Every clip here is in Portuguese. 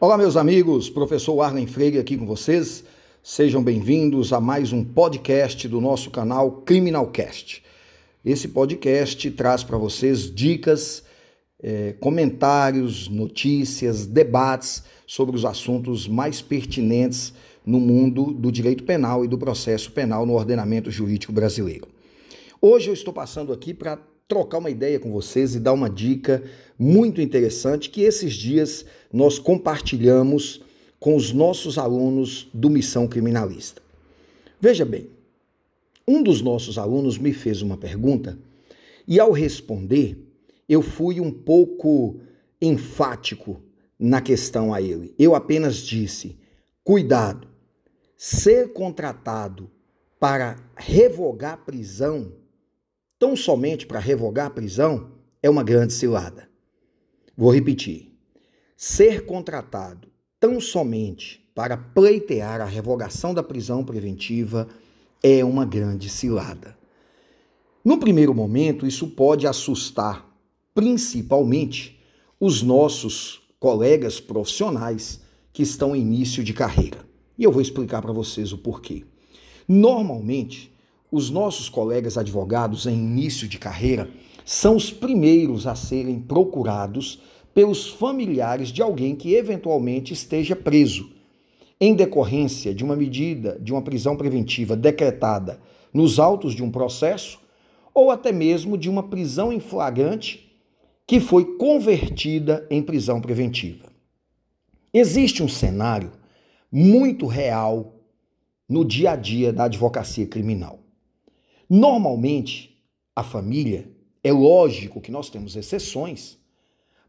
Olá, meus amigos, professor Arlen Freire aqui com vocês. Sejam bem-vindos a mais um podcast do nosso canal Criminalcast. Esse podcast traz para vocês dicas, eh, comentários, notícias, debates sobre os assuntos mais pertinentes no mundo do direito penal e do processo penal no ordenamento jurídico brasileiro. Hoje eu estou passando aqui para trocar uma ideia com vocês e dar uma dica muito interessante que esses dias nós compartilhamos com os nossos alunos do Missão Criminalista. Veja bem, um dos nossos alunos me fez uma pergunta e ao responder, eu fui um pouco enfático na questão a ele. Eu apenas disse: cuidado, ser contratado para revogar prisão tão somente para revogar a prisão é uma grande cilada. Vou repetir. Ser contratado tão somente para pleitear a revogação da prisão preventiva é uma grande cilada. No primeiro momento, isso pode assustar principalmente os nossos colegas profissionais que estão em início de carreira. E eu vou explicar para vocês o porquê. Normalmente, os nossos colegas advogados em início de carreira são os primeiros a serem procurados pelos familiares de alguém que eventualmente esteja preso, em decorrência de uma medida de uma prisão preventiva decretada nos autos de um processo ou até mesmo de uma prisão em flagrante que foi convertida em prisão preventiva. Existe um cenário muito real no dia a dia da advocacia criminal. Normalmente, a família, é lógico que nós temos exceções,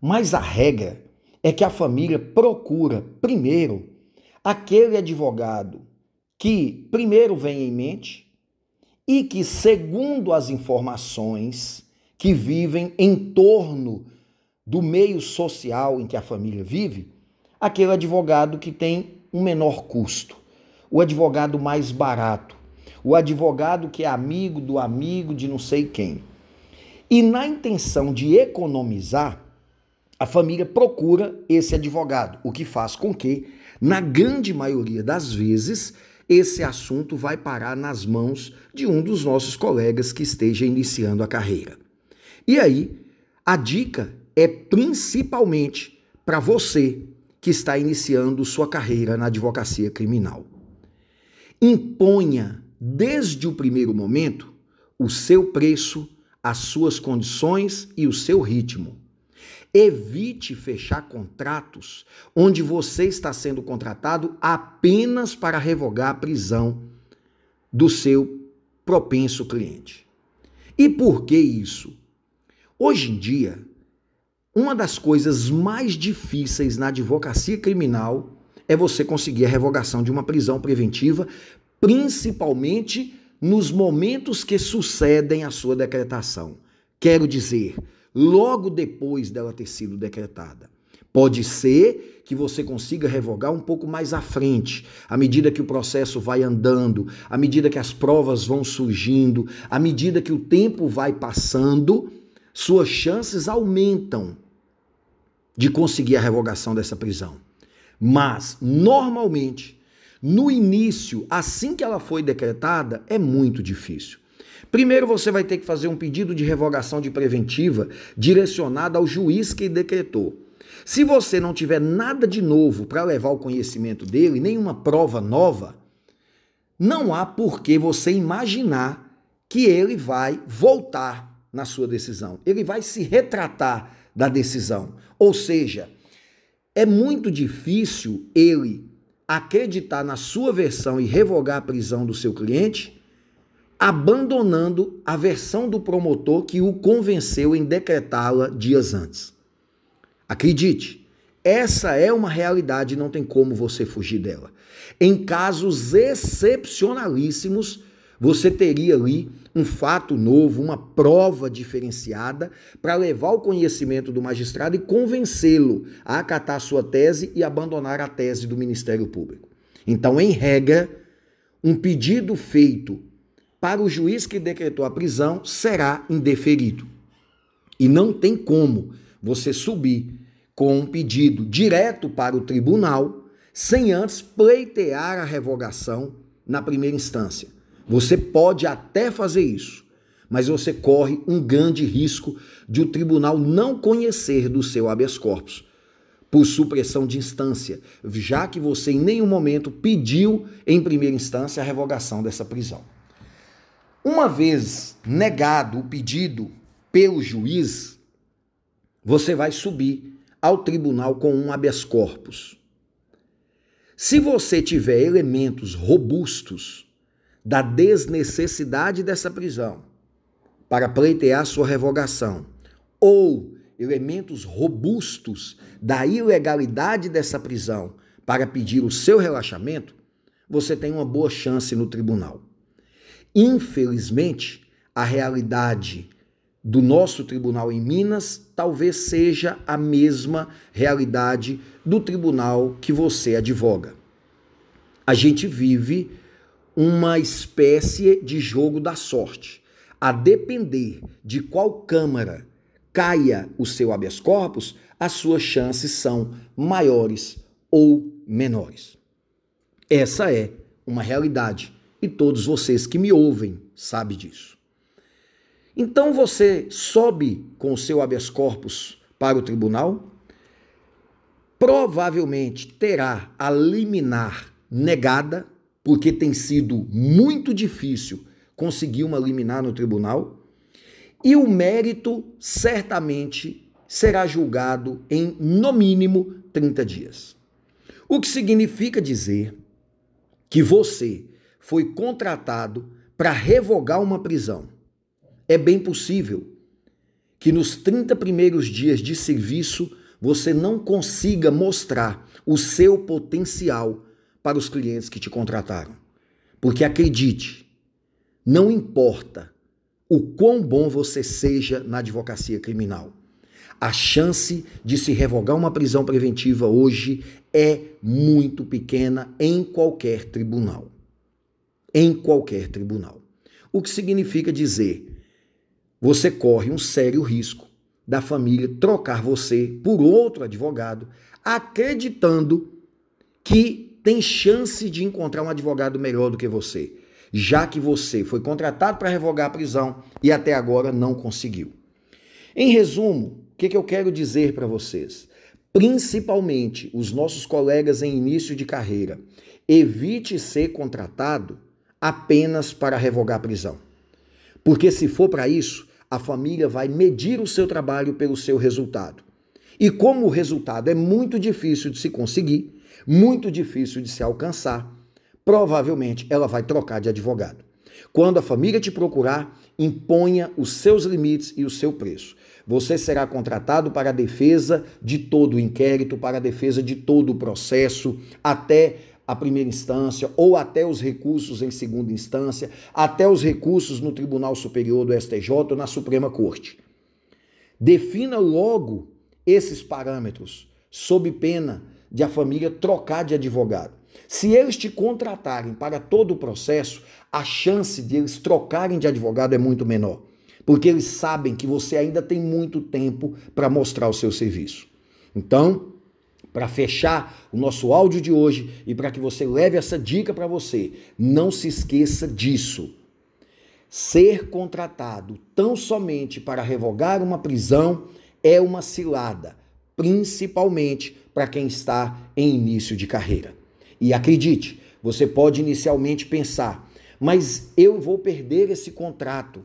mas a regra é que a família procura primeiro aquele advogado que primeiro vem em mente e que, segundo as informações que vivem em torno do meio social em que a família vive, aquele advogado que tem um menor custo, o advogado mais barato, o advogado que é amigo do amigo de não sei quem. E na intenção de economizar, a família procura esse advogado, o que faz com que, na grande maioria das vezes, esse assunto vai parar nas mãos de um dos nossos colegas que esteja iniciando a carreira. E aí, a dica é principalmente para você que está iniciando sua carreira na advocacia criminal. Imponha desde o primeiro momento, o seu preço, as suas condições e o seu ritmo. Evite fechar contratos onde você está sendo contratado apenas para revogar a prisão do seu propenso cliente. E por que isso? Hoje em dia, uma das coisas mais difíceis na advocacia criminal é você conseguir a revogação de uma prisão preventiva principalmente nos momentos que sucedem à sua decretação. Quero dizer, logo depois dela ter sido decretada. Pode ser que você consiga revogar um pouco mais à frente, à medida que o processo vai andando, à medida que as provas vão surgindo, à medida que o tempo vai passando, suas chances aumentam de conseguir a revogação dessa prisão. Mas, normalmente, no início, assim que ela foi decretada, é muito difícil. Primeiro, você vai ter que fazer um pedido de revogação de preventiva direcionado ao juiz que decretou. Se você não tiver nada de novo para levar ao conhecimento dele, nenhuma prova nova, não há por que você imaginar que ele vai voltar na sua decisão. Ele vai se retratar da decisão. Ou seja, é muito difícil ele acreditar na sua versão e revogar a prisão do seu cliente, abandonando a versão do promotor que o convenceu em decretá-la dias antes. Acredite, essa é uma realidade e não tem como você fugir dela. Em casos excepcionalíssimos, você teria ali um fato novo, uma prova diferenciada para levar ao conhecimento do magistrado e convencê-lo a acatar sua tese e abandonar a tese do Ministério Público. Então, em regra, um pedido feito para o juiz que decretou a prisão será indeferido. E não tem como você subir com um pedido direto para o tribunal, sem antes pleitear a revogação na primeira instância. Você pode até fazer isso, mas você corre um grande risco de o tribunal não conhecer do seu habeas corpus por supressão de instância, já que você em nenhum momento pediu em primeira instância a revogação dessa prisão. Uma vez negado o pedido pelo juiz, você vai subir ao tribunal com um habeas corpus. Se você tiver elementos robustos da desnecessidade dessa prisão para pleitear sua revogação, ou elementos robustos da ilegalidade dessa prisão para pedir o seu relaxamento, você tem uma boa chance no tribunal. Infelizmente, a realidade do nosso tribunal em Minas talvez seja a mesma realidade do tribunal que você advoga. A gente vive uma espécie de jogo da sorte. A depender de qual Câmara caia o seu habeas corpus, as suas chances são maiores ou menores. Essa é uma realidade e todos vocês que me ouvem sabem disso. Então você sobe com o seu habeas corpus para o tribunal, provavelmente terá a liminar negada, porque tem sido muito difícil conseguir uma liminar no tribunal, e o mérito certamente será julgado em no mínimo 30 dias. O que significa dizer que você foi contratado para revogar uma prisão. É bem possível que nos 30 primeiros dias de serviço você não consiga mostrar o seu potencial para os clientes que te contrataram. Porque acredite, não importa o quão bom você seja na advocacia criminal. A chance de se revogar uma prisão preventiva hoje é muito pequena em qualquer tribunal. Em qualquer tribunal. O que significa dizer você corre um sério risco da família trocar você por outro advogado, acreditando que tem chance de encontrar um advogado melhor do que você já que você foi contratado para revogar a prisão e até agora não conseguiu. Em resumo, o que, que eu quero dizer para vocês? Principalmente os nossos colegas em início de carreira, evite ser contratado apenas para revogar a prisão. Porque se for para isso, a família vai medir o seu trabalho pelo seu resultado. E como o resultado é muito difícil de se conseguir, muito difícil de se alcançar, provavelmente ela vai trocar de advogado. Quando a família te procurar, imponha os seus limites e o seu preço. Você será contratado para a defesa de todo o inquérito, para a defesa de todo o processo, até a primeira instância ou até os recursos em segunda instância, até os recursos no Tribunal Superior do STJ ou na Suprema Corte. Defina logo esses parâmetros, sob pena de a família trocar de advogado. Se eles te contratarem para todo o processo, a chance de eles trocarem de advogado é muito menor, porque eles sabem que você ainda tem muito tempo para mostrar o seu serviço. Então, para fechar o nosso áudio de hoje e para que você leve essa dica para você, não se esqueça disso. Ser contratado tão somente para revogar uma prisão é uma cilada, principalmente para quem está em início de carreira. E acredite, você pode inicialmente pensar, mas eu vou perder esse contrato.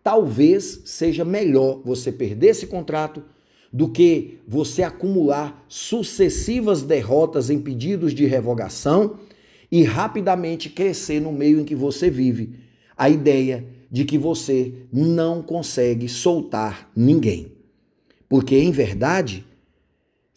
Talvez seja melhor você perder esse contrato do que você acumular sucessivas derrotas em pedidos de revogação e rapidamente crescer no meio em que você vive. A ideia de que você não consegue soltar ninguém. Porque, em verdade,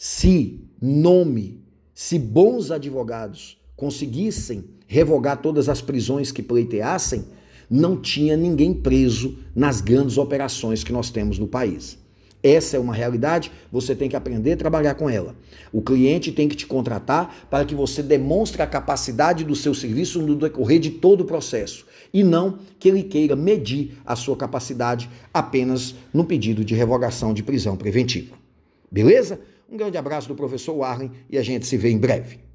se nome se bons advogados conseguissem revogar todas as prisões que pleiteassem, não tinha ninguém preso nas grandes operações que nós temos no país. Essa é uma realidade, você tem que aprender a trabalhar com ela. O cliente tem que te contratar para que você demonstre a capacidade do seu serviço no decorrer de todo o processo e não que ele queira medir a sua capacidade apenas no pedido de revogação de prisão preventiva. Beleza? Um grande abraço do professor Arlen e a gente se vê em breve.